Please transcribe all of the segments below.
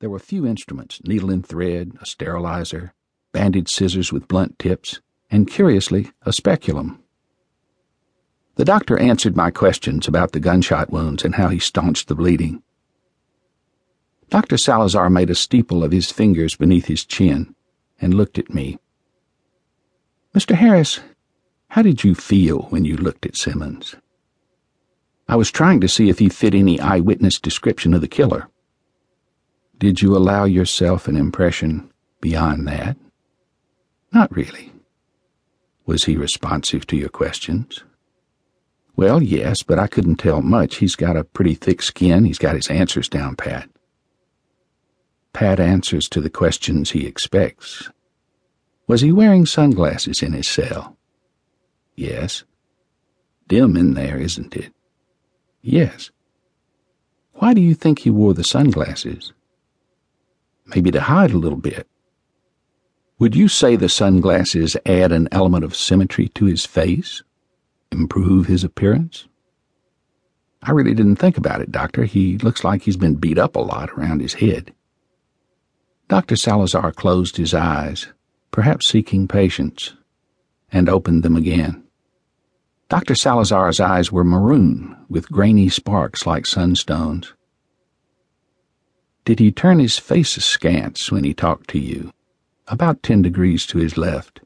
There were few instruments needle and thread, a sterilizer, bandage scissors with blunt tips, and curiously, a speculum. The doctor answered my questions about the gunshot wounds and how he staunched the bleeding. Dr. Salazar made a steeple of his fingers beneath his chin and looked at me. Mr. Harris, how did you feel when you looked at Simmons? I was trying to see if he fit any eyewitness description of the killer. Did you allow yourself an impression beyond that? Not really. Was he responsive to your questions? Well, yes, but I couldn't tell much. He's got a pretty thick skin. He's got his answers down pat. Pat answers to the questions he expects. Was he wearing sunglasses in his cell? Yes. Dim in there, isn't it? Yes. Why do you think he wore the sunglasses? Maybe to hide a little bit. Would you say the sunglasses add an element of symmetry to his face? improve his appearance? I really didn't think about it, Doctor. He looks like he's been beat up a lot around his head. Dr. Salazar closed his eyes, perhaps seeking patience, and opened them again. Dr. Salazar's eyes were maroon, with grainy sparks like sunstones. Did he turn his face askance when he talked to you? About ten degrees to his left.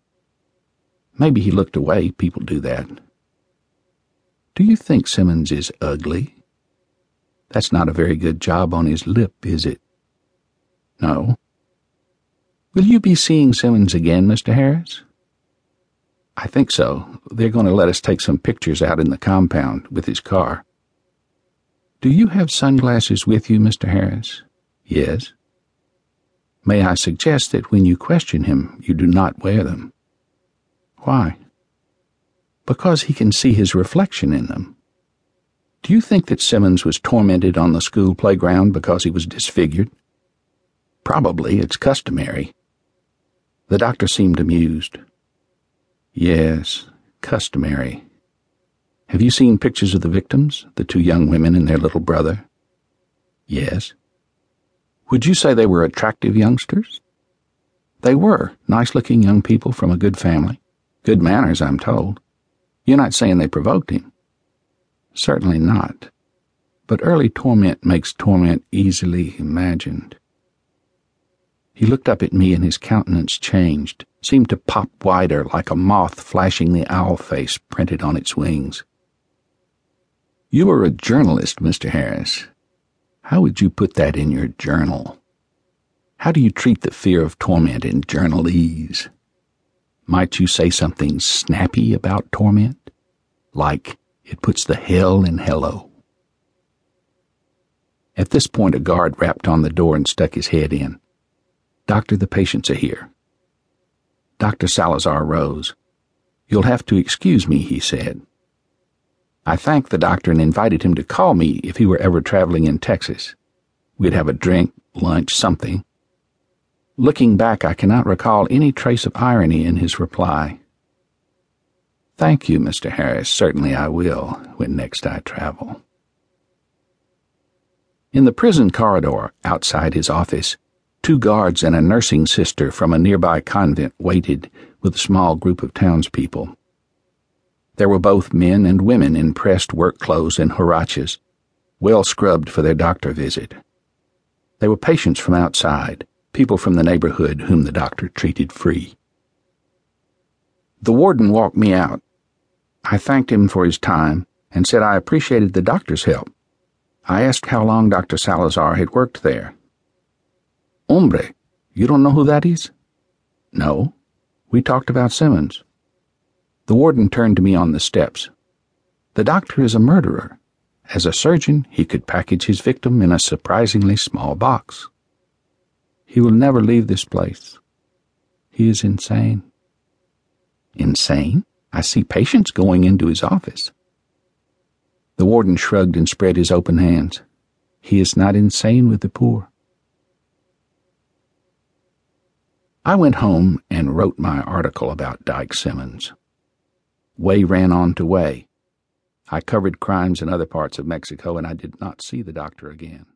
Maybe he looked away. People do that. Do you think Simmons is ugly? That's not a very good job on his lip, is it? No. Will you be seeing Simmons again, Mr. Harris? I think so. They're going to let us take some pictures out in the compound with his car. Do you have sunglasses with you, Mr. Harris? Yes. May I suggest that when you question him, you do not wear them? Why? because he can see his reflection in them. Do you think that Simmons was tormented on the school playground because he was disfigured? Probably, it's customary. The doctor seemed amused. Yes, customary. Have you seen pictures of the victims, the two young women and their little brother? Yes. Would you say they were attractive youngsters? They were nice looking young people from a good family. Good manners, I'm told. You're not saying they provoked him? Certainly not. But early torment makes torment easily imagined. He looked up at me and his countenance changed, seemed to pop wider like a moth flashing the owl face printed on its wings. You are a journalist, Mr. Harris. How would you put that in your journal? How do you treat the fear of torment in journalese? Might you say something snappy about torment? Like, it puts the hell in hello. At this point, a guard rapped on the door and stuck his head in. Doctor, the patients are here. Dr. Salazar rose. You'll have to excuse me, he said. I thanked the doctor and invited him to call me if he were ever traveling in Texas. We'd have a drink, lunch, something. Looking back, I cannot recall any trace of irony in his reply. Thank you, Mr. Harris. Certainly I will, when next I travel. In the prison corridor, outside his office, two guards and a nursing sister from a nearby convent waited with a small group of townspeople. There were both men and women in pressed work clothes and huaraches, well scrubbed for their doctor visit. They were patients from outside, people from the neighborhood whom the doctor treated free. The warden walked me out. I thanked him for his time and said I appreciated the doctor's help. I asked how long Dr. Salazar had worked there. Hombre, you don't know who that is? No. We talked about Simmons. The warden turned to me on the steps. The doctor is a murderer. As a surgeon, he could package his victim in a surprisingly small box. He will never leave this place. He is insane. Insane? I see patients going into his office. The warden shrugged and spread his open hands. He is not insane with the poor. I went home and wrote my article about Dyke Simmons. Way ran on to way. I covered crimes in other parts of Mexico and I did not see the doctor again.